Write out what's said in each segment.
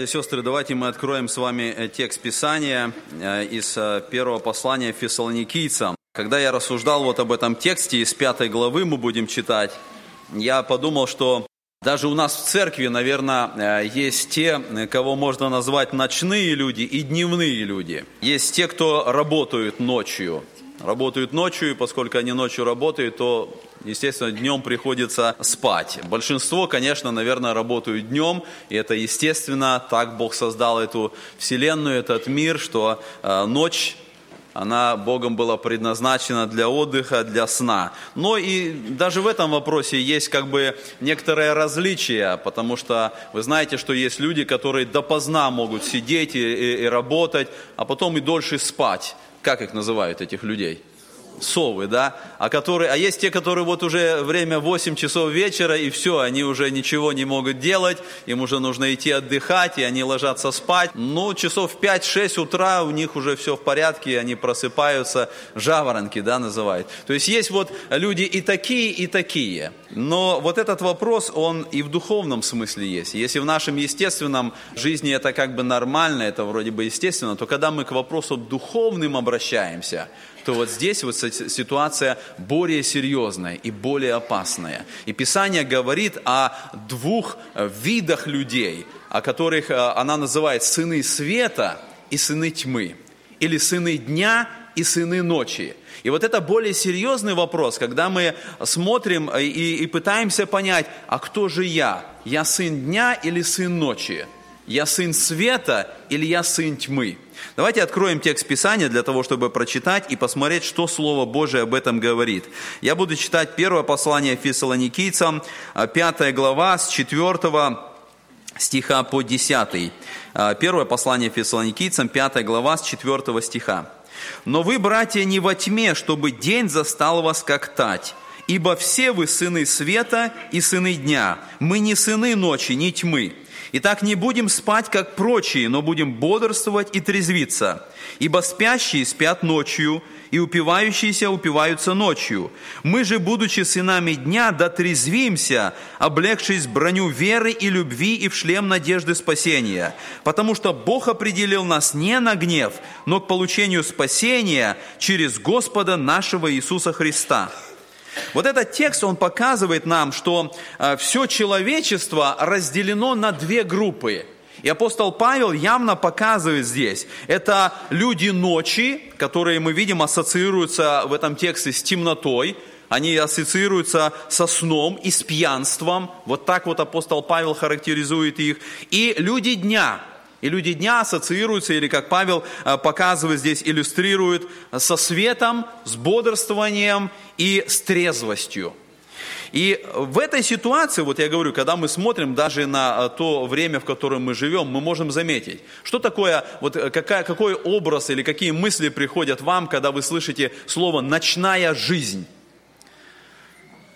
Братья и сестры, давайте мы откроем с вами э, текст Писания э, из э, первого послания фессалоникийцам. Когда я рассуждал вот об этом тексте из пятой главы мы будем читать, я подумал, что даже у нас в церкви, наверное, есть те, кого можно назвать ночные люди и дневные люди. Есть те, кто работают ночью. Работают ночью, и поскольку они ночью работают, то естественно, днем приходится спать. Большинство, конечно, наверное, работают днем, и это естественно, так Бог создал эту вселенную, этот мир, что э, ночь она Богом была предназначена для отдыха, для сна. Но и даже в этом вопросе есть как бы некоторое различие, потому что вы знаете, что есть люди, которые допоздна могут сидеть и, и, и работать, а потом и дольше спать. Как их называют, этих людей? Совы, да, а, которые, а есть те, которые вот уже время 8 часов вечера, и все, они уже ничего не могут делать, им уже нужно идти отдыхать, и они ложатся спать. Ну, часов 5-6 утра у них уже все в порядке, они просыпаются, жаворонки, да, называют. То есть есть вот люди и такие, и такие. Но вот этот вопрос, он и в духовном смысле есть. Если в нашем естественном жизни это как бы нормально, это вроде бы естественно, то когда мы к вопросу духовным обращаемся, то вот здесь вот ситуация более серьезная и более опасная. И Писание говорит о двух э, видах людей, о которых э, она называет сыны света и сыны тьмы, или сыны дня и сыны ночи. И вот это более серьезный вопрос, когда мы смотрим э, и, и пытаемся понять, а кто же я? Я сын дня или сын ночи? Я сын света или я сын тьмы? Давайте откроем текст Писания для того, чтобы прочитать и посмотреть, что Слово Божие об этом говорит. Я буду читать первое послание Фессалоникийцам, 5 а, глава с 4 стиха по 10. А, первое послание Фессалоникийцам, 5 глава с 4 стиха. «Но вы, братья, не во тьме, чтобы день застал вас как тать, ибо все вы сыны света и сыны дня, мы не сыны ночи, не тьмы». Итак, не будем спать, как прочие, но будем бодрствовать и трезвиться. Ибо спящие спят ночью, и упивающиеся упиваются ночью. Мы же, будучи сынами дня, дотрезвимся, облегшись броню веры и любви и в шлем надежды спасения. Потому что Бог определил нас не на гнев, но к получению спасения через Господа нашего Иисуса Христа вот этот текст, он показывает нам, что э, все человечество разделено на две группы. И апостол Павел явно показывает здесь, это люди ночи, которые мы видим ассоциируются в этом тексте с темнотой, они ассоциируются со сном и с пьянством. Вот так вот апостол Павел характеризует их. И люди дня, и люди дня ассоциируются, или как Павел э, показывает здесь, иллюстрирует, со светом, с бодрствованием и с трезвостью. И в этой ситуации, вот я говорю, когда мы смотрим даже на э, то время, в котором мы живем, мы можем заметить, что такое, вот э, какая, какой образ или какие мысли приходят вам, когда вы слышите слово «ночная жизнь».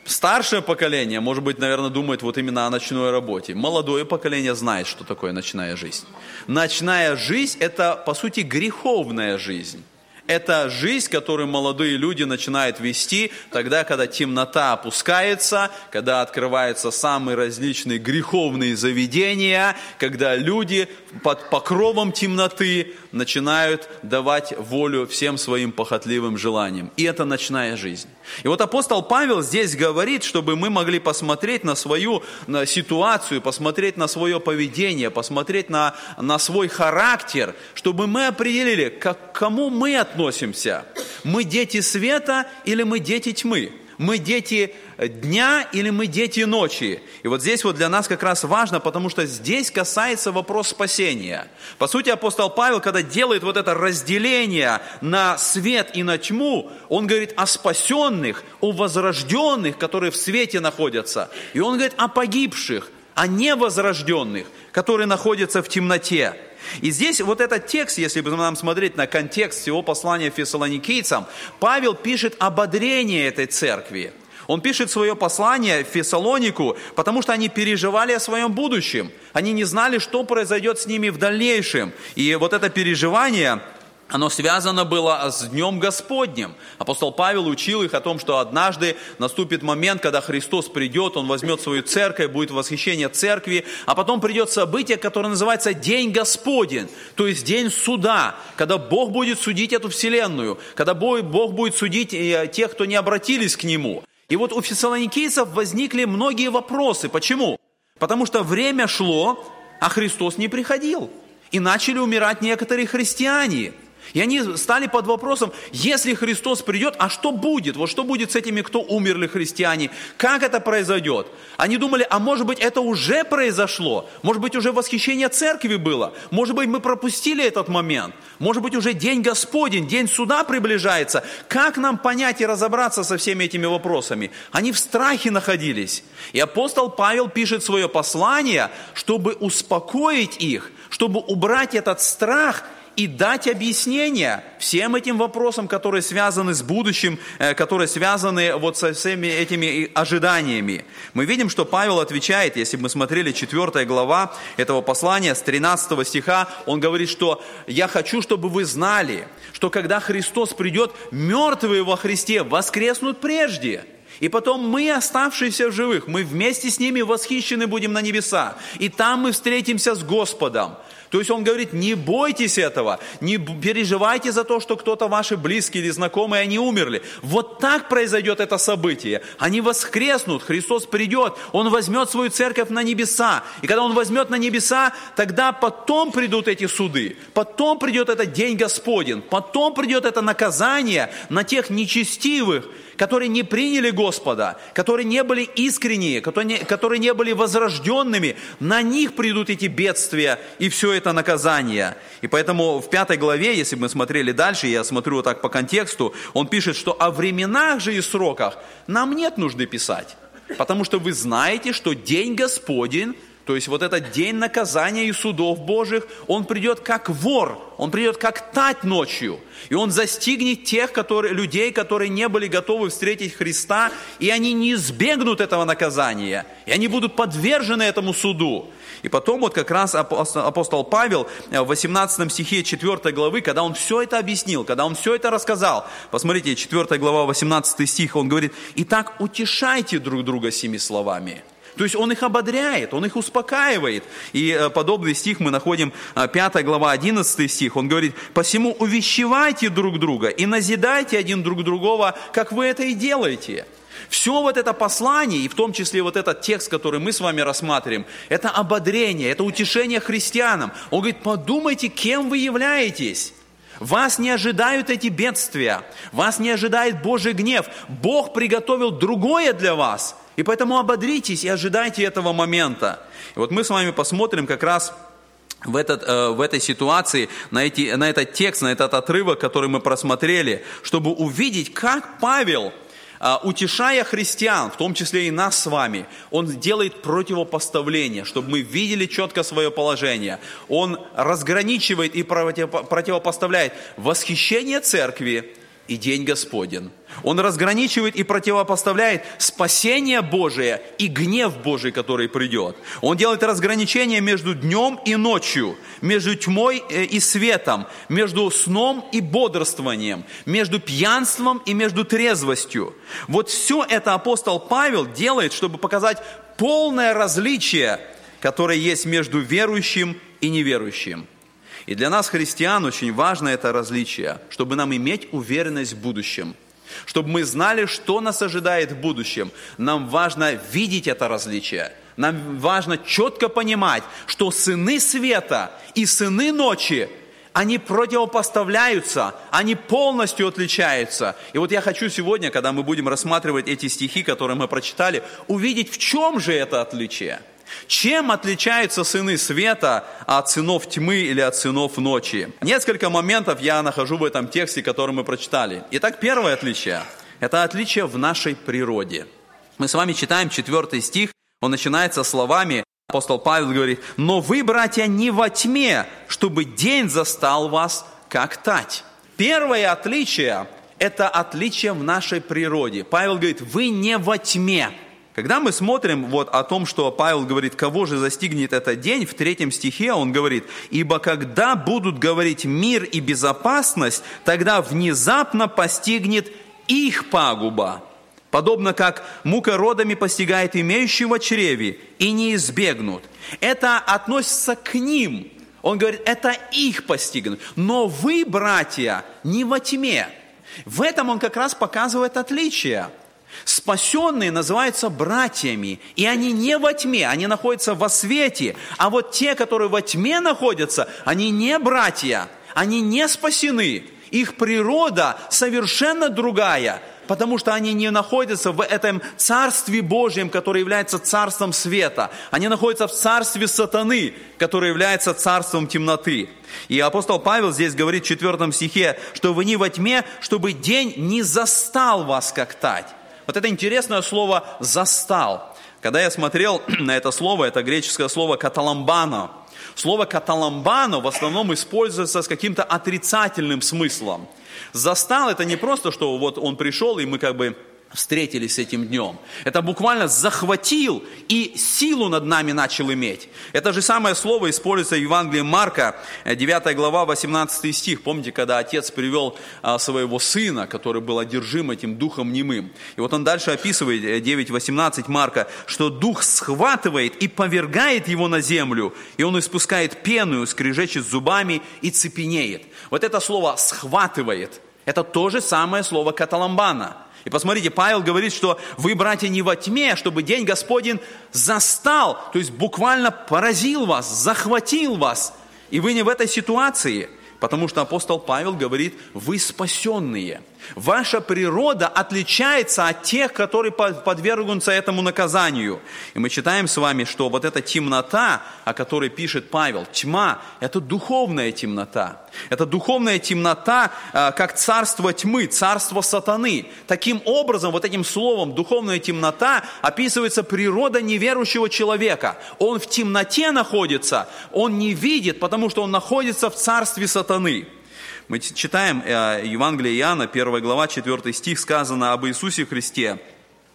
Старшее поколение, может быть, наверное, думает вот именно о ночной работе. Молодое поколение знает, что такое ночная жизнь. Ночная жизнь – это, по сути, греховная жизнь. Это жизнь, которую молодые люди начинают вести тогда, когда темнота опускается, когда открываются самые различные греховные заведения, когда люди под покровом темноты начинают давать волю всем своим похотливым желаниям. И это ночная жизнь. И вот апостол Павел здесь говорит, чтобы мы могли посмотреть на свою на ситуацию, посмотреть на свое поведение, посмотреть на, на свой характер, чтобы мы определили, к кому мы относимся. Мы дети света или мы дети тьмы? Мы дети дня или мы дети ночи? И вот здесь вот для нас как раз важно, потому что здесь касается вопрос спасения. По сути, апостол Павел, когда делает вот это разделение на свет и на тьму, он говорит о спасенных, о возрожденных, которые в свете находятся. И он говорит о погибших, о невозрожденных, которые находятся в темноте. И здесь вот этот текст, если бы нам смотреть на контекст всего послания фессалоникийцам, Павел пишет ободрение этой церкви. Он пишет свое послание Фессалонику, потому что они переживали о своем будущем. Они не знали, что произойдет с ними в дальнейшем. И вот это переживание, оно связано было с Днем Господним. Апостол Павел учил их о том, что однажды наступит момент, когда Христос придет, Он возьмет свою церковь, будет восхищение церкви, а потом придет событие, которое называется День Господень, то есть День суда, когда Бог будет судить эту вселенную, когда Бог будет судить э, тех, кто не обратились к Нему. И вот у фессалоникийцев возникли многие вопросы. Почему? Потому что время шло, а Христос не приходил. И начали умирать некоторые христиане – и они стали под вопросом, если Христос придет, а что будет? Вот что будет с этими, кто умерли христиане? Как это произойдет? Они думали, а может быть это уже произошло? Может быть уже восхищение церкви было? Может быть мы пропустили этот момент? Может быть уже день Господень, день суда приближается? Как нам понять и разобраться со всеми этими вопросами? Они в страхе находились. И апостол Павел пишет свое послание, чтобы успокоить их, чтобы убрать этот страх и дать объяснение всем этим вопросам, которые связаны с будущим, э, которые связаны вот со всеми этими ожиданиями. Мы видим, что Павел отвечает, если бы мы смотрели 4 глава этого послания с 13 стиха, он говорит, что «Я хочу, чтобы вы знали, что когда Христос придет, мертвые во Христе воскреснут прежде». И потом мы, оставшиеся в живых, мы вместе с ними восхищены будем на небеса. И там мы встретимся с Господом. То есть он говорит, не бойтесь этого, не переживайте за то, что кто-то ваши близкие или знакомые, они умерли. Вот так произойдет это событие. Они воскреснут, Христос придет, Он возьмет свою церковь на небеса. И когда Он возьмет на небеса, тогда потом придут эти суды, потом придет этот день Господень, потом придет это наказание на тех нечестивых, которые не приняли Господа, которые не были искренние, которые не, которые не были возрожденными, на них придут эти бедствия и все это наказание. И поэтому в пятой главе, если бы мы смотрели дальше, я смотрю вот так по контексту, он пишет, что о временах же и сроках нам нет нужды писать, потому что вы знаете, что день Господень то есть вот этот день наказания и судов Божьих, он придет как вор, он придет как тать ночью. И он застигнет тех которые, людей, которые не были готовы встретить Христа, и они не избегнут этого наказания, и они будут подвержены этому суду. И потом вот как раз апостол Павел э, в 18 стихе 4 главы, когда он все это объяснил, когда он все это рассказал, посмотрите, 4 глава, 18 стих, он говорит, «Итак, утешайте друг друга семи словами». То есть он их ободряет, он их успокаивает. И э, подобный стих мы находим 5 э, глава 11 стих. Он говорит, «Посему увещевайте друг друга и назидайте один друг другого, как вы это и делаете». Все вот это послание, и в том числе вот этот текст, который мы с вами рассматриваем, это ободрение, это утешение христианам. Он говорит, подумайте, кем вы являетесь. Вас не ожидают эти бедствия, вас не ожидает Божий гнев. Бог приготовил другое для вас – и поэтому ободритесь и ожидайте этого момента. И вот мы с вами посмотрим как раз в, этот, э, в этой ситуации, на, эти, на этот текст, на этот отрывок, который мы просмотрели, чтобы увидеть, как Павел, утешая христиан, в том числе и нас с вами, он делает противопоставление, чтобы мы видели четко свое положение. Он разграничивает и противопоставляет восхищение церкви, и день Господен. Он разграничивает и противопоставляет спасение Божие и гнев Божий, который придет. Он делает разграничение между днем и ночью, между тьмой э, и светом, между сном и бодрствованием, между пьянством и между трезвостью. Вот все это апостол Павел делает, чтобы показать полное различие, которое есть между верующим и неверующим. И для нас, христиан, очень важно это различие, чтобы нам иметь уверенность в будущем. Чтобы мы знали, что нас ожидает в будущем. Нам важно видеть это различие. Нам важно четко понимать, что сыны света и сыны ночи, они противопоставляются, они полностью отличаются. И вот я хочу сегодня, когда мы будем рассматривать эти стихи, которые мы прочитали, увидеть, в чем же это отличие – чем отличаются сыны света от сынов тьмы или от сынов ночи? Несколько моментов я нахожу в этом тексте, который мы прочитали. Итак, первое отличие – это отличие в нашей природе. Мы с вами читаем четвертый стих, он начинается словами, апостол Павел говорит, «Но вы, братья, не во тьме, чтобы день застал вас, как тать». Первое отличие – это отличие в нашей природе. Павел говорит, вы не во тьме – Когда мы смотрим вот о том, что Павел говорит, кого же застигнет этот день, в третьем стихе он говорит, «Ибо когда будут говорить мир и безопасность, тогда внезапно постигнет их пагуба, подобно как мука родами постигает имеющего чреве, и не избегнут». Это относится к ним. Он говорит, это их постигнут. Но вы, братья, не во тьме. В этом он как раз показывает отличие – Спасенные называются братьями, и они не во тьме, они находятся во свете. А вот те, которые во тьме находятся, они не братья, они не спасены. Их природа совершенно другая, потому что они не находятся в этом Царстве Божьем, которое является Царством света. Они находятся в Царстве сатаны, которое является Царством темноты. И апостол Павел здесь говорит в 4 стихе, что вы не во тьме, чтобы день не застал вас как тать. Вот это интересное слово «застал». Когда я смотрел на это слово, это греческое слово «каталамбано». Слово «каталамбано» в основном используется с каким-то отрицательным смыслом. «Застал» – это не просто, что вот он пришел, и мы как бы встретились с этим днем. Это буквально захватил и силу над нами начал иметь. Это же самое слово используется в Евангелии Марка, 9 глава, 18 стих. Помните, когда отец привел а, своего сына, который был одержим этим духом немым. И вот он дальше описывает, 9.18 э, Марка, что дух схватывает и повергает его на землю, и он испускает пену, скрежечет зубами и цепенеет. Вот это слово «схватывает» – это то же самое слово «каталамбана». И посмотрите, Павел говорит, что вы, братья, не во тьме, чтобы день Господень застал, то есть буквально поразил вас, захватил вас. И вы не в этой ситуации, потому что апостол Павел говорит, вы спасенные – Ваша природа отличается от тех, которые подвергнутся этому наказанию. И мы читаем с вами, что вот эта темнота, о которой пишет Павел, тьма, это духовная темнота. Это духовная темнота, а, как царство тьмы, царство сатаны. Таким образом, вот этим словом духовная темнота описывается природа неверующего человека. Он в темноте находится, он не видит, потому что он находится в царстве сатаны. Мы читаем э, Евангелие Иоанна, 1 глава, 4 стих, сказано об Иисусе Христе.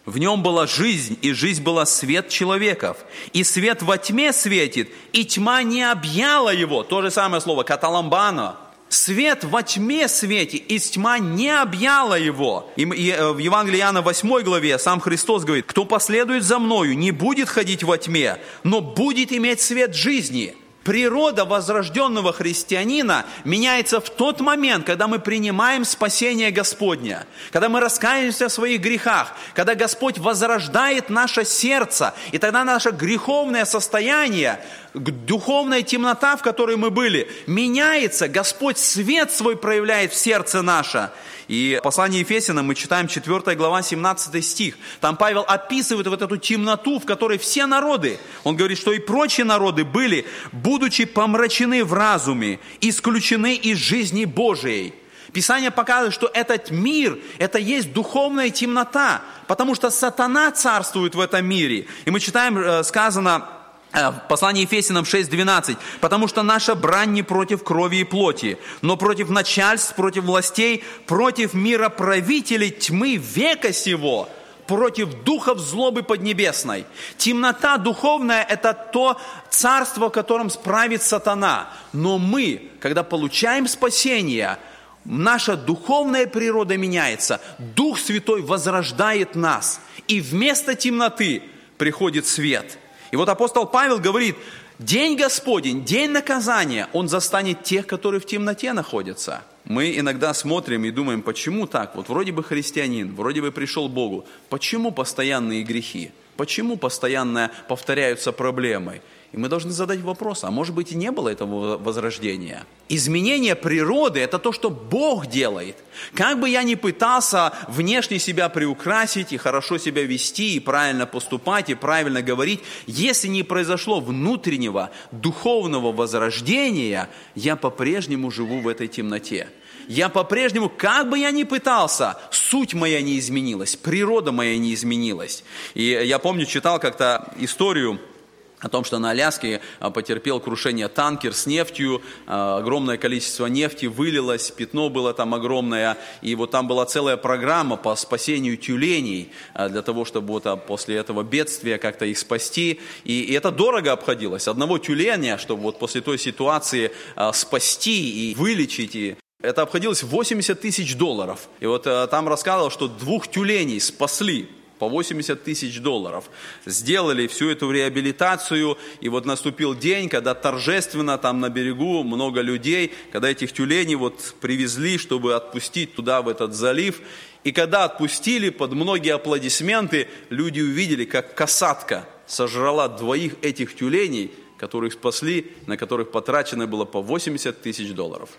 В нем была жизнь, и жизнь была свет человеков. И свет во тьме светит, и тьма не объяла его. То же самое слово, каталамбана. Свет во тьме светит, и тьма не объяла его. И э, в Евангелии Иоанна 8 главе сам Христос говорит, кто последует за мною, не будет ходить во тьме, но будет иметь свет жизни. Природа возрожденного христианина меняется в тот момент, когда мы принимаем спасение Господня, когда мы раскаиваемся в своих грехах, когда Господь возрождает наше сердце, и тогда наше греховное состояние духовная темнота, в которой мы были, меняется, Господь свет свой проявляет в сердце наше. И в послании Ефесина мы читаем 4 глава 17 стих. Там Павел описывает вот эту темноту, в которой все народы, он говорит, что и прочие народы были, будучи помрачены в разуме, исключены из жизни Божией. Писание показывает, что этот мир, это есть духовная темнота, потому что сатана царствует в этом мире. И мы читаем, э, сказано, Э, послание Ефесянам 6.12. «Потому что наша брань не против крови и плоти, но против начальств, против властей, против мира правителей тьмы века сего, против духов злобы поднебесной». Темнота духовная – это то царство, в котором справит сатана. Но мы, когда получаем спасение, наша духовная природа меняется, Дух Святой возрождает нас, и вместо темноты приходит свет – и вот апостол Павел говорит, день Господень, день наказания, он застанет тех, которые в темноте находятся. Мы иногда смотрим и думаем, почему так? Вот вроде бы христианин, вроде бы пришел к Богу. Почему постоянные грехи? Почему постоянно повторяются проблемы? И мы должны задать вопрос, а может быть и не было этого возрождения? Изменение природы – это то, что Бог делает. Как бы я ни пытался внешне себя приукрасить и хорошо себя вести, и правильно поступать, и правильно говорить, если не произошло внутреннего духовного возрождения, я по-прежнему живу в этой темноте. Я по-прежнему, как бы я ни пытался, суть моя не изменилась, природа моя не изменилась. И я помню, читал как-то историю о том, что на Аляске а, потерпел крушение танкер с нефтью, а, огромное количество нефти вылилось, пятно было там огромное, и вот там была целая программа по спасению тюленей, а, для того, чтобы вот после этого бедствия как-то их спасти, и это дорого обходилось. Одного тюленя, чтобы вот после той ситуации спасти и вылечить, и это обходилось 80 тысяч долларов. И вот там рассказывал, что двух тюленей спасли по 80 тысяч долларов. Сделали всю эту реабилитацию, и вот наступил день, когда торжественно там на берегу много людей, когда этих тюленей вот привезли, чтобы отпустить туда, в этот залив. И когда отпустили, под многие аплодисменты, люди увидели, как касатка сожрала двоих этих тюленей, которых спасли, на которых потрачено было по 80 тысяч долларов.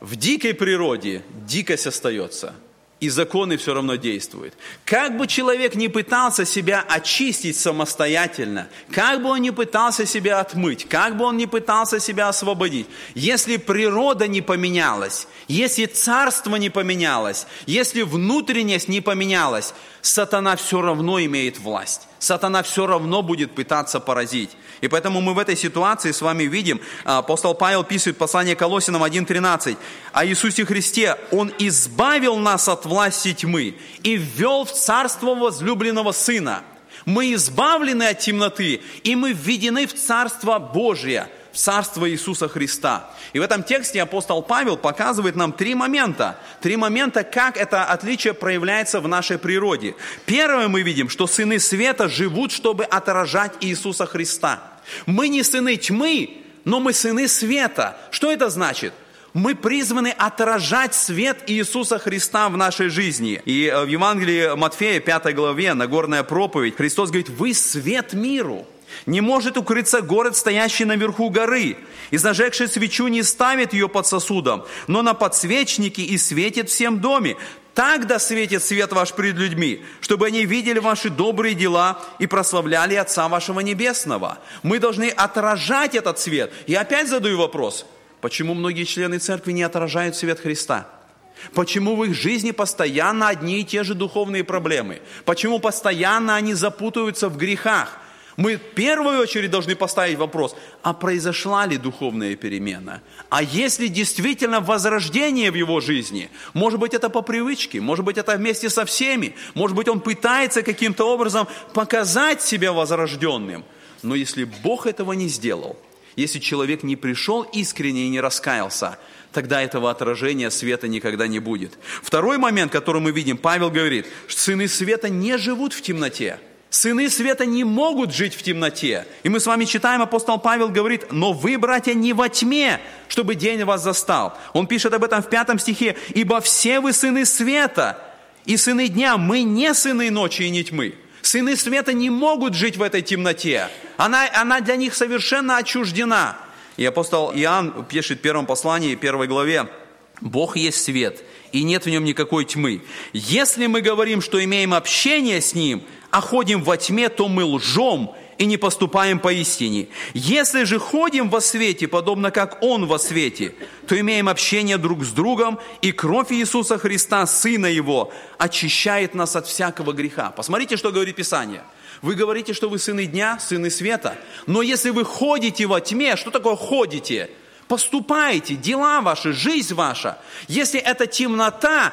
В дикой природе дикость остается – и законы все равно действуют. Как бы человек не пытался себя очистить самостоятельно, как бы он не пытался себя отмыть, как бы он не пытался себя освободить, если природа не поменялась, если царство не поменялось, если внутренность не поменялась, сатана все равно имеет власть. Сатана все равно будет пытаться поразить. И поэтому мы в этой ситуации с вами видим, а, апостол Павел пишет послание Колосинам 1.13, о Иисусе Христе, Он избавил нас от власти тьмы и ввел в царство возлюбленного Сына. Мы избавлены от темноты, и мы введены в Царство Божие – Царство Иисуса Христа. И в этом тексте апостол Павел показывает нам три момента. Три момента, как это отличие проявляется в нашей природе. Первое мы видим, что сыны света живут, чтобы отражать Иисуса Христа. Мы не сыны тьмы, но мы сыны света. Что это значит? мы призваны отражать свет Иисуса Христа в нашей жизни. И э, в Евангелии Матфея, 5 главе, Нагорная проповедь, Христос говорит, вы свет миру. Не может укрыться город, стоящий наверху горы. И зажегший свечу не ставит ее под сосудом, но на подсвечнике и светит всем доме. Так да светит свет ваш пред людьми, чтобы они видели ваши добрые дела и прославляли Отца вашего Небесного. Мы должны отражать этот свет. И опять задаю вопрос, почему многие члены церкви не отражают свет Христа? Почему в их жизни постоянно одни и те же духовные проблемы? Почему постоянно они запутываются в грехах? Мы в первую очередь должны поставить вопрос, а произошла ли духовная перемена? А есть ли действительно возрождение в его жизни? Может быть, это по привычке, может быть, это вместе со всеми, может быть, он пытается каким-то образом показать себя возрожденным. Но если Бог этого не сделал, если человек не пришел искренне и не раскаялся, тогда этого отражения света никогда не будет. Второй момент, который мы видим, Павел говорит, что сыны света не живут в темноте. Сыны света не могут жить в темноте. И мы с вами читаем, апостол Павел говорит, но вы, братья, не во тьме, чтобы день вас застал. Он пишет об этом в пятом стихе, ибо все вы сыны света и сыны дня, мы не сыны ночи и не тьмы. Сыны света не могут жить в этой темноте. Она, она для них совершенно отчуждена. И апостол Иоанн пишет в первом послании, первой главе, Бог есть свет, и нет в нем никакой тьмы. Если мы говорим, что имеем общение с Ним, а ходим во тьме, то мы лжем и не поступаем поистине. Если же ходим во свете, подобно как Он во свете, то имеем общение друг с другом, и кровь Иисуса Христа, Сына Его, очищает нас от всякого греха. Посмотрите, что говорит Писание. Вы говорите, что вы сыны дня, сыны света, но если вы ходите во тьме, что такое ходите? Поступаете, дела ваши, жизнь ваша. Если это темнота,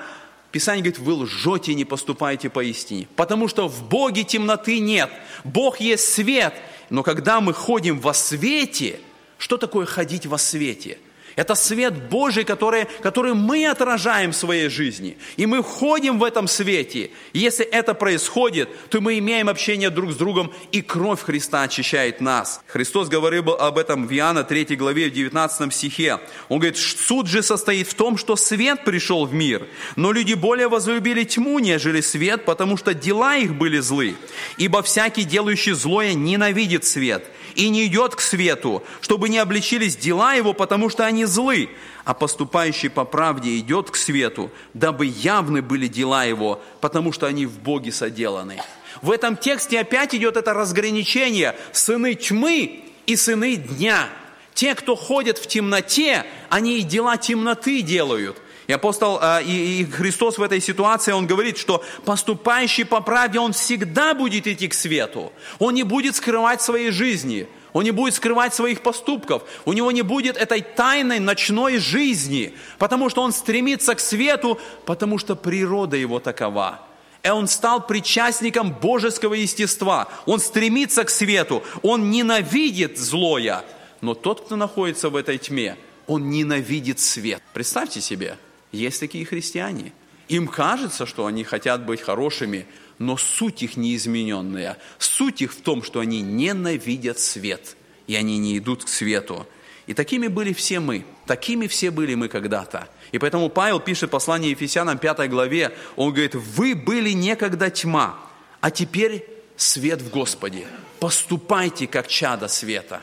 Писание говорит, вы лжете и не поступаете поистине, потому что в Боге темноты нет. Бог есть свет, но когда мы ходим во свете, что такое ходить во свете – это свет Божий, который, который мы отражаем в своей жизни. И мы ходим в этом свете. И если это происходит, то мы имеем общение друг с другом, и кровь Христа очищает нас. Христос говорил об этом в Иоанна 3 главе, в 19 стихе. Он говорит, суд же состоит в том, что свет пришел в мир, но люди более возлюбили тьму, нежели свет, потому что дела их были злы. Ибо всякий, делающий злое, ненавидит свет – и не идет к свету, чтобы не обличились дела его, потому что они злы, а поступающий по правде идет к свету, дабы явны были дела его, потому что они в Боге соделаны. В этом тексте опять идет это разграничение сыны тьмы и сыны дня. Те, кто ходят в темноте, они и дела темноты делают – и апостол, а, и, и Христос в этой ситуации, он говорит, что поступающий по правде, он всегда будет идти к свету. Он не будет скрывать своей жизни. Он не будет скрывать своих поступков. У него не будет этой тайной ночной жизни, потому что он стремится к свету, потому что природа его такова. И он стал причастником божеского естества. Он стремится к свету. Он ненавидит злое. Но тот, кто находится в этой тьме, он ненавидит свет. Представьте себе, есть такие христиане. Им кажется, что они хотят быть хорошими, но суть их неизмененная. Суть их в том, что они ненавидят свет, и они не идут к свету. И такими были все мы, такими все были мы когда-то. И поэтому Павел пишет послание Ефесянам 5 главе, он говорит, вы были некогда тьма, а теперь свет в Господе. Поступайте, как чада света.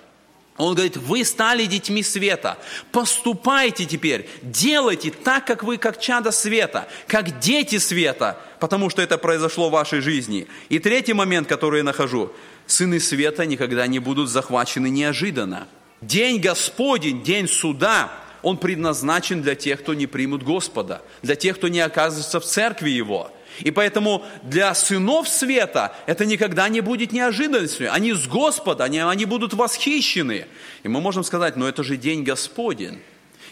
Он говорит, вы стали детьми света, поступайте теперь, делайте так, как вы, как чада света, как дети света, потому что это произошло в вашей жизни. И третий момент, который я нахожу, сыны света никогда не будут захвачены неожиданно. День Господень, день суда, он предназначен для тех, кто не примут Господа, для тех, кто не оказывается в церкви Его – и поэтому для сынов света это никогда не будет неожиданностью. Они с Господа, они, они будут восхищены. И мы можем сказать, но это же день Господень.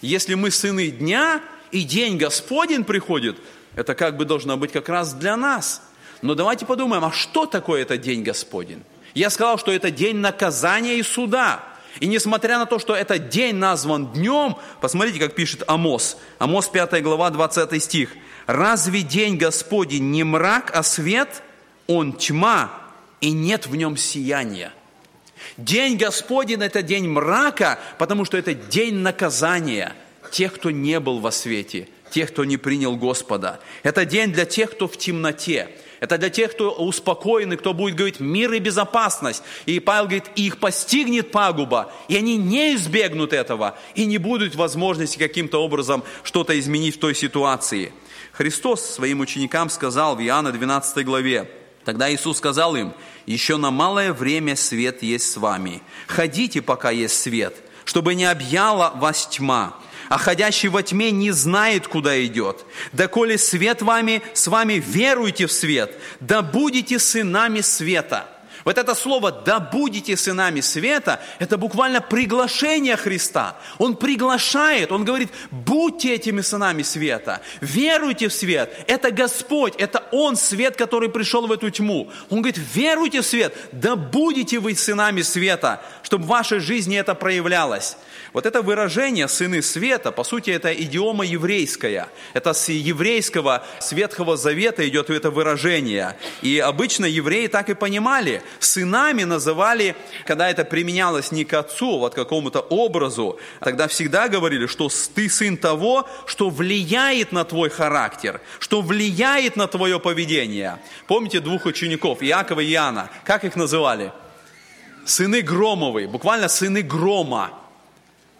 Если мы сыны дня, и день Господень приходит, это как бы должно быть как раз для нас. Но давайте подумаем, а что такое этот день Господень? Я сказал, что это день наказания и суда. И несмотря на то, что этот день назван днем, посмотрите, как пишет Амос. Амос 5 глава, 20 стих. Разве день Господень не мрак, а свет? Он тьма, и нет в нем сияния. День Господень – это день мрака, потому что это день наказания тех, кто не был во свете, тех, кто не принял Господа. Это день для тех, кто в темноте. Это для тех, кто успокоен, кто будет говорить мир и безопасность. И Павел говорит, их постигнет пагуба, и они не избегнут этого, и не будут возможности каким-то образом что-то изменить в той ситуации – Христос своим ученикам сказал в Иоанна 12 главе, Тогда Иисус сказал им, «Еще на малое время свет есть с вами. Ходите, пока есть свет, чтобы не объяла вас тьма, а ходящий во тьме не знает, куда идет. Да коли свет вами, с вами веруйте в свет, да будете сынами света». Вот это слово «да будете сынами света» – это буквально приглашение Христа. Он приглашает, Он говорит, будьте этими сынами света, веруйте в свет. Это Господь, это Он свет, который пришел в эту тьму. Он говорит, веруйте в свет, да будете вы сынами света, чтобы в вашей жизни это проявлялось. Вот это выражение «сыны света», по сути, это идиома еврейская. Это с еврейского, с Завета идет это выражение. И обычно евреи так и понимали. Сынами называли, когда это применялось не к отцу, а вот какому-то образу, тогда всегда говорили, что ты сын того, что влияет на твой характер, что влияет на твое поведение. Помните двух учеников, Иакова и Иоанна? Как их называли? Сыны Громовые, буквально сыны грома.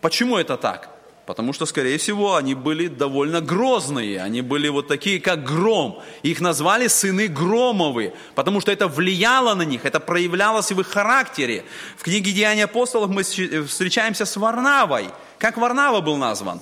Почему это так? Потому что, скорее всего, они были довольно грозные, они были вот такие, как гром. Их назвали сыны Громовы, потому что это влияло на них, это проявлялось в их характере. В книге Деяния апостолов мы встречаемся с Варнавой. Как Варнава был назван?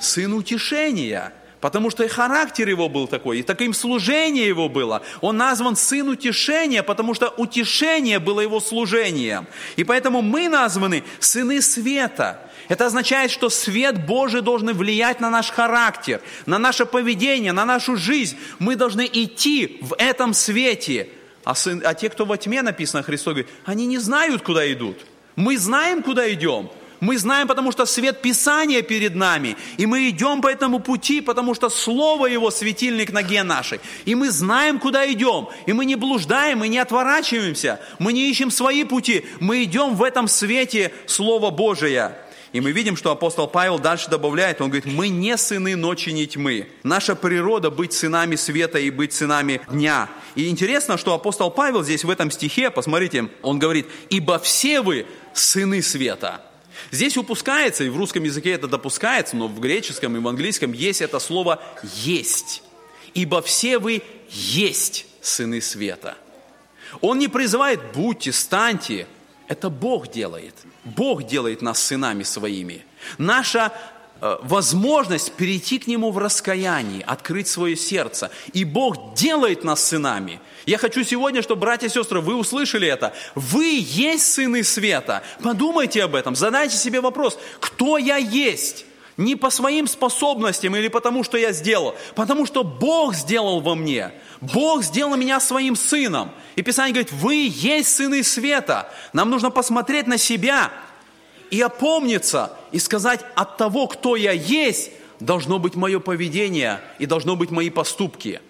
Сын утешения. Потому что и характер его был такой, и таким служение его было. Он назван сын утешения, потому что утешение было его служением. И поэтому мы названы сыны света. Это означает, что свет Божий должен влиять на наш характер, на наше поведение, на нашу жизнь. Мы должны идти в этом свете. А, сын, а те, кто во тьме, написано Христос, говорит, они не знают, куда идут. Мы знаем, куда идем. Мы знаем, потому что свет Писания перед нами. И мы идем по этому пути, потому что Слово Его светильник ноге нашей. И мы знаем, куда идем. И мы не блуждаем, мы не отворачиваемся. Мы не ищем свои пути. Мы идем в этом свете Слова Божия. И мы видим, что апостол Павел дальше добавляет, он говорит, мы не сыны ночи, не тьмы. Наша природа быть сынами света и быть сынами дня. И интересно, что апостол Павел здесь в этом стихе, посмотрите, он говорит, ибо все вы сыны света. Здесь упускается, и в русском языке это допускается, но в греческом и в английском есть это слово «есть». Ибо все вы есть сыны света. Он не призывает «будьте, станьте». Это Бог делает. Бог делает нас сынами своими. Наша э, возможность перейти к Нему в раскаянии, открыть свое сердце. И Бог делает нас сынами. Я хочу сегодня, чтобы, братья и сестры, вы услышали это. Вы есть сыны света. Подумайте об этом, задайте себе вопрос, кто я есть? Не по своим способностям или потому, что я сделал, потому что Бог сделал во мне. Бог сделал меня своим сыном. И Писание говорит, вы есть сыны света. Нам нужно посмотреть на себя и опомниться, и сказать, от того, кто я есть, должно быть мое поведение и должно быть мои поступки.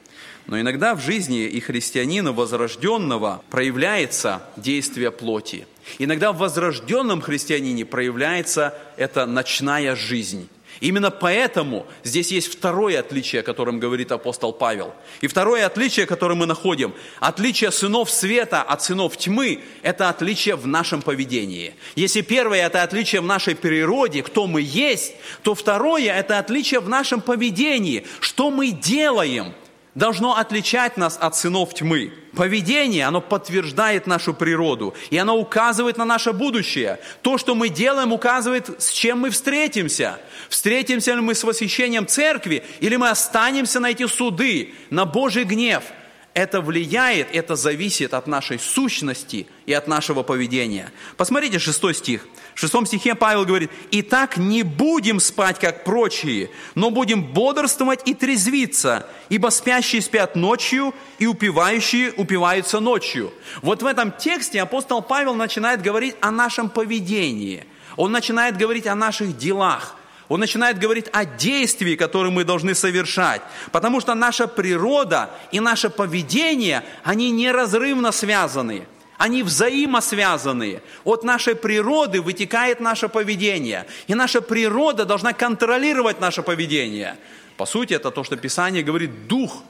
Но иногда в жизни и христианина возрожденного проявляется действие плоти. Иногда в возрожденном христианине проявляется эта ночная жизнь. Именно поэтому здесь есть второе отличие, о котором говорит апостол Павел. И второе отличие, которое мы находим, отличие сынов света от сынов тьмы, это отличие в нашем поведении. Если первое – это отличие в нашей природе, кто мы есть, то второе – это отличие в нашем поведении, что мы делаем – должно отличать нас от сынов тьмы. Поведение, оно подтверждает нашу природу, и оно указывает на наше будущее. То, что мы делаем, указывает, с чем мы встретимся. Встретимся ли мы с восхищением церкви, или мы останемся на эти суды, на Божий гнев – это влияет, это зависит от нашей сущности и от нашего поведения. Посмотрите шестой стих. В шестом стихе Павел говорит, «Итак, не будем спать, как прочие, но будем бодрствовать и трезвиться, ибо спящие спят ночью, и упивающие упиваются ночью». Вот в этом тексте апостол Павел начинает говорить о нашем поведении. Он начинает говорить о наших делах – он начинает говорить о действии, которые мы должны совершать. Потому что наша природа и наше поведение, они неразрывно связаны. Они взаимосвязаны. От нашей природы вытекает наше поведение. И наша природа должна контролировать наше поведение. По сути, это то, что Писание говорит, дух.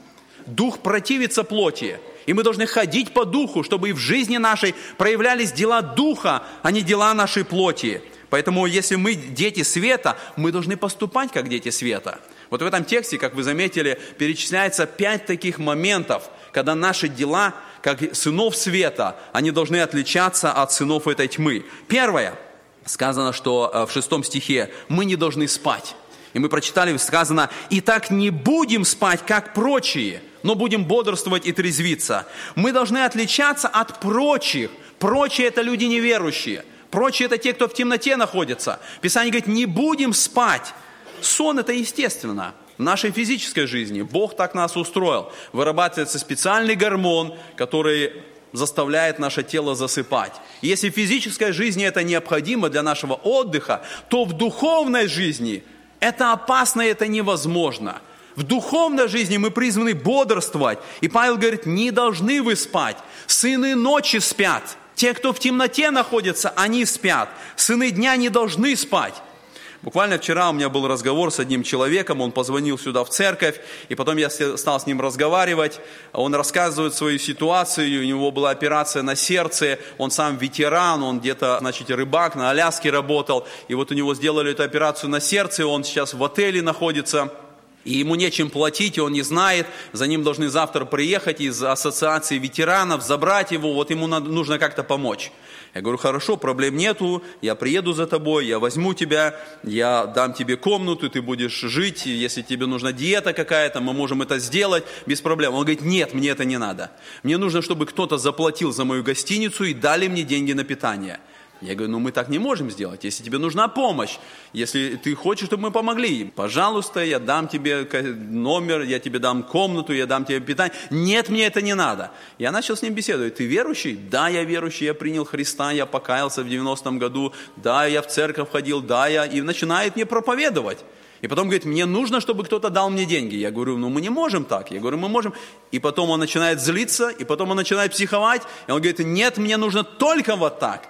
Дух противится плоти. И мы должны ходить по духу, чтобы и в жизни нашей проявлялись дела духа, а не дела нашей плоти. Поэтому, если мы дети света, мы должны поступать как дети света. Вот в этом тексте, как вы заметили, перечисляется пять таких моментов, когда наши дела, как сынов света, они должны отличаться от сынов этой тьмы. Первое, сказано, что э, в шестом стихе, мы не должны спать. И мы прочитали, сказано, «И так не будем спать, как прочие, но будем бодрствовать и трезвиться». Мы должны отличаться от прочих. Прочие – это люди неверующие – Прочие это те, кто в темноте находится. Писание говорит, не будем спать. Сон это естественно. В нашей физической жизни Бог так нас устроил. Вырабатывается специальный гормон, который заставляет наше тело засыпать. если в физической жизни это необходимо для нашего отдыха, то в духовной жизни это опасно и это невозможно. В духовной жизни мы призваны бодрствовать. И Павел говорит, не должны вы спать. Сыны ночи спят. Те, кто в темноте находится, они спят. Сыны дня не должны спать. Буквально вчера у меня был разговор с одним человеком, он позвонил сюда в церковь, и потом я стал с ним разговаривать. Он рассказывает свою ситуацию, у него была операция на сердце, он сам ветеран, он где-то, значит, рыбак, на Аляске работал, и вот у него сделали эту операцию на сердце, он сейчас в отеле находится – и ему нечем платить, и он не знает, за ним должны завтра приехать из ассоциации ветеранов, забрать его, вот ему надо, нужно как-то помочь. Я говорю, хорошо, проблем нету, я приеду за тобой, я возьму тебя, я дам тебе комнату, ты будешь жить, если тебе нужна диета какая-то, мы можем это сделать без проблем. Он говорит, нет, мне это не надо. Мне нужно, чтобы кто-то заплатил за мою гостиницу и дали мне деньги на питание. Я говорю, ну мы так не можем сделать, если тебе нужна помощь, если ты хочешь, чтобы мы помогли, пожалуйста, я дам тебе номер, я тебе дам комнату, я дам тебе питание. Нет, мне это не надо. Я начал с ним беседовать. Ты верующий? Да, я верующий, я принял Христа, я покаялся в 90-м году, да, я в церковь ходил, да, я... И начинает мне проповедовать. И потом говорит, мне нужно, чтобы кто-то дал мне деньги. Я говорю, ну мы не можем так. Я говорю, мы можем. И потом он начинает злиться, и потом он начинает психовать. И он говорит, нет, мне нужно только вот так.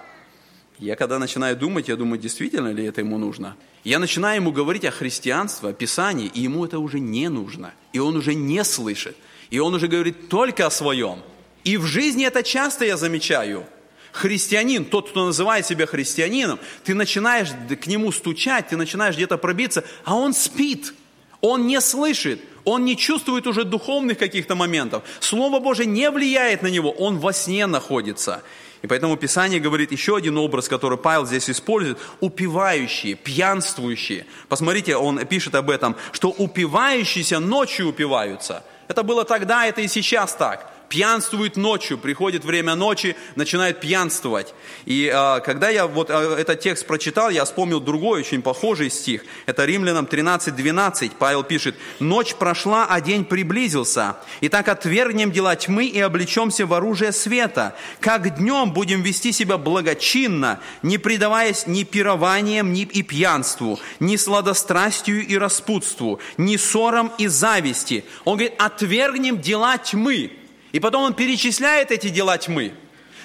Я когда начинаю думать, я думаю, действительно ли это ему нужно. Я начинаю ему говорить о христианстве, о Писании, и ему это уже не нужно. И он уже не слышит. И он уже говорит только о своем. И в жизни это часто я замечаю. Христианин, тот, кто называет себя христианином, ты начинаешь к нему стучать, ты начинаешь где-то пробиться, а он спит. Он не слышит, он не чувствует уже духовных каких-то моментов. Слово Божие не влияет на него, он во сне находится. И поэтому Писание говорит еще один образ, который Павел здесь использует, упивающие, пьянствующие. Посмотрите, он пишет об этом, что упивающиеся ночью упиваются. Это было тогда, это и сейчас так пьянствует ночью, приходит время ночи, начинает пьянствовать. И а, когда я вот а, этот текст прочитал, я вспомнил другой, очень похожий стих. Это Римлянам 13:12. Павел пишет, «Ночь прошла, а день приблизился. Итак, отвергнем дела тьмы и облечемся в оружие света. Как днем будем вести себя благочинно, не предаваясь ни пированиям, ни и пьянству, ни сладострастию и распутству, ни ссорам и зависти». Он говорит, отвергнем дела тьмы. И потом он перечисляет эти дела тьмы.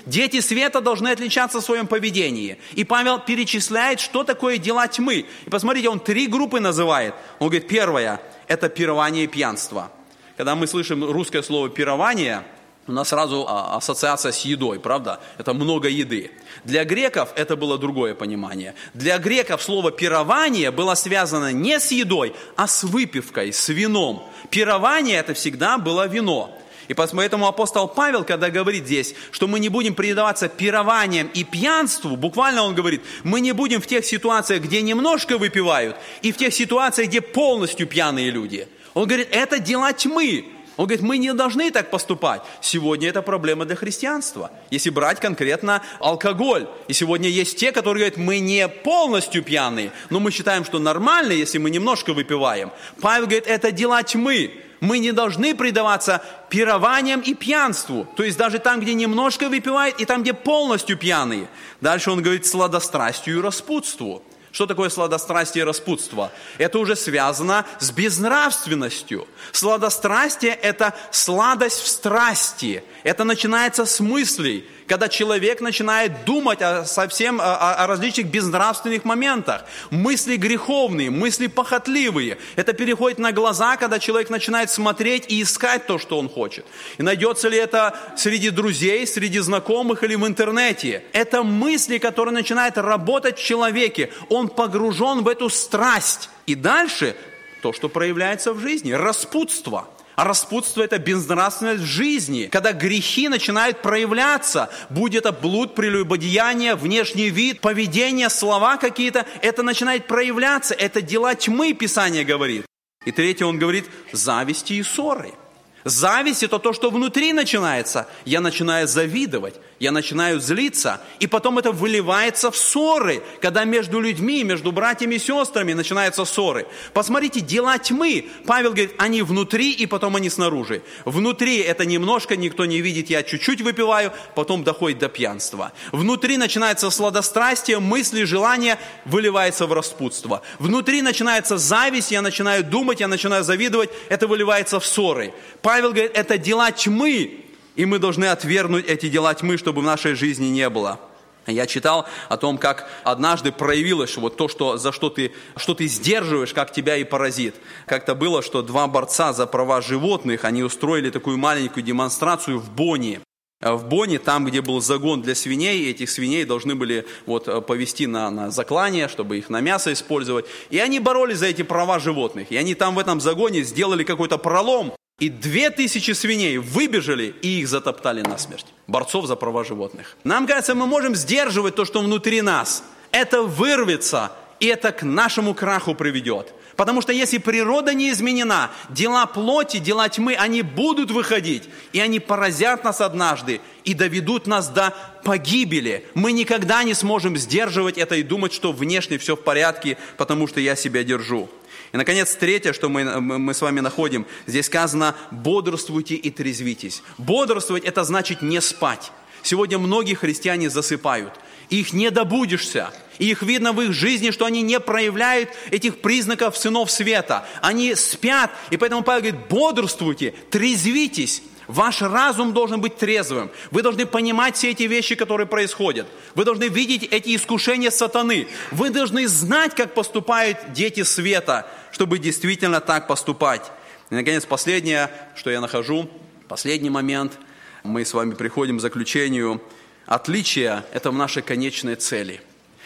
Дети света должны отличаться в своем поведении. И Павел перечисляет, что такое дела тьмы. И посмотрите, он три группы называет. Он говорит, первое – это пирование и пьянство. Когда мы слышим русское слово «пирование», у нас сразу а, ассоциация с едой, правда? Это много еды. Для греков это было другое понимание. Для греков слово «пирование» было связано не с едой, а с выпивкой, с вином. Пирование – это всегда было вино. И поэтому апостол Павел, когда говорит здесь, что мы не будем предаваться пированиям и пьянству, буквально он говорит, мы не будем в тех ситуациях, где немножко выпивают, и в тех ситуациях, где полностью пьяные люди. Он говорит, это дела тьмы. Он говорит, мы не должны так поступать. Сегодня это проблема для христианства. Если брать конкретно алкоголь. И сегодня есть те, которые говорят, мы не полностью пьяные, но мы считаем, что нормально, если мы немножко выпиваем. Павел говорит, это дела тьмы мы не должны предаваться пированиям и пьянству. То есть даже там, где немножко выпивает, и там, где полностью пьяные. Дальше он говорит сладострастию и распутству. Что такое сладострастие и распутство? Это уже связано с безнравственностью. Сладострастие – это сладость в страсти. Это начинается с мыслей когда человек начинает думать о, совсем о, о различных безнравственных моментах. Мысли греховные, мысли похотливые. Это переходит на глаза, когда человек начинает смотреть и искать то, что он хочет. И найдется ли это среди друзей, среди знакомых или в интернете. Это мысли, которые начинают работать в человеке. Он погружен в эту страсть. И дальше то, что проявляется в жизни. Распутство – а распутство – это безнравственность в жизни, когда грехи начинают проявляться, будь это блуд, прелюбодеяние, внешний вид, поведение, слова какие-то, это начинает проявляться, это дела тьмы, Писание говорит. И третье, он говорит, зависти и ссоры – Зависть – это то, что внутри начинается. Я начинаю завидовать, я начинаю злиться, и потом это выливается в ссоры, когда между людьми, между братьями и сестрами начинаются ссоры. Посмотрите, дела тьмы. Павел говорит, они внутри, и потом они снаружи. Внутри это немножко, никто не видит, я чуть-чуть выпиваю, потом доходит до пьянства. Внутри начинается сладострастие, мысли, желания, выливается в распутство. Внутри начинается зависть, я начинаю думать, я начинаю завидовать, это выливается в ссоры. Павел говорит, это дела тьмы, и мы должны отвергнуть эти дела тьмы, чтобы в нашей жизни не было. Я читал о том, как однажды проявилось вот то, что, за что ты, что ты сдерживаешь, как тебя и поразит. Как-то было, что два борца за права животных, они устроили такую маленькую демонстрацию в Бонне. В Бонне, там, где был загон для свиней, этих свиней должны были вот, повести на, на заклание, чтобы их на мясо использовать. И они боролись за эти права животных. И они там в этом загоне сделали какой-то пролом, и две тысячи свиней выбежали и их затоптали насмерть. Борцов за права животных. Нам кажется, мы можем сдерживать то, что внутри нас. Это вырвется, и это к нашему краху приведет. Потому что если природа не изменена, дела плоти, дела тьмы, они будут выходить, и они поразят нас однажды и доведут нас до погибели. Мы никогда не сможем сдерживать это и думать, что внешне все в порядке, потому что я себя держу. И, наконец, третье, что мы, мы с вами находим, здесь сказано «бодрствуйте и трезвитесь». Бодрствовать – это значит не спать. Сегодня многие христиане засыпают. Их не добудешься. И их видно в их жизни, что они не проявляют этих признаков сынов света. Они спят. И поэтому Павел говорит, бодрствуйте, трезвитесь. Ваш разум должен быть трезвым. Вы должны понимать все эти вещи, которые происходят. Вы должны видеть эти искушения сатаны. Вы должны знать, как поступают дети света, чтобы действительно так поступать. И, наконец, последнее, что я нахожу, последний момент, мы с вами приходим к заключению. Отличие – это в нашей конечной цели.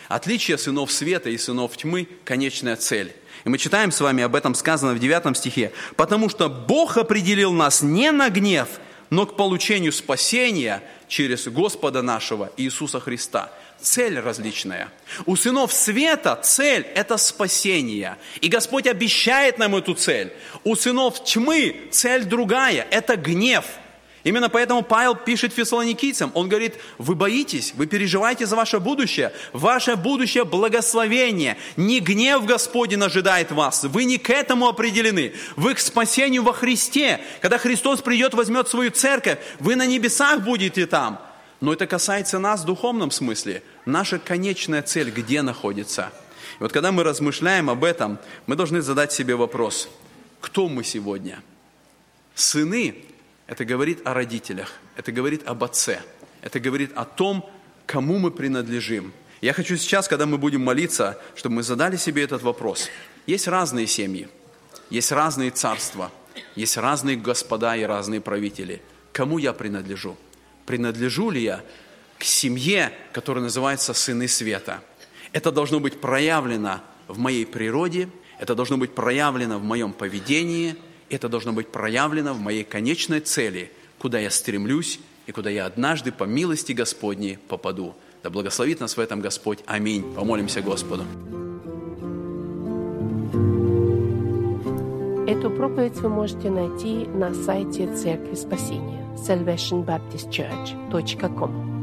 Отличие сынов света и сынов тьмы – конечная цель. И мы читаем с вами об этом сказано в 9 стихе. «Потому что Бог определил нас не на гнев, но к получению спасения через Господа нашего Иисуса Христа. Цель различная. У сынов света цель – это спасение. И Господь обещает нам эту цель. У сынов тьмы цель другая – это гнев – Именно поэтому Павел пишет фессалоникийцам, он говорит, вы боитесь, вы переживаете за ваше будущее, ваше будущее благословение, не гнев Господень ожидает вас, вы не к этому определены, вы к спасению во Христе. Когда Христос придет, возьмет свою церковь, вы на небесах будете там. Но это касается нас в духовном смысле. Наша конечная цель где находится? И вот когда мы размышляем об этом, мы должны задать себе вопрос, кто мы сегодня? Сыны это говорит о родителях, это говорит об отце, это говорит о том, кому мы принадлежим. Я хочу сейчас, когда мы будем молиться, чтобы мы задали себе этот вопрос. Есть разные семьи, есть разные царства, есть разные господа и разные правители. Кому я принадлежу? Принадлежу ли я к семье, которая называется «Сыны Света»? Это должно быть проявлено в моей природе, это должно быть проявлено в моем поведении – это должно быть проявлено в моей конечной цели, куда я стремлюсь и куда я однажды по милости Господней попаду. Да благословит нас в этом Господь. Аминь. Помолимся Господу. Эту проповедь вы можете найти на сайте Церкви Спасения salvationbaptistchurch.com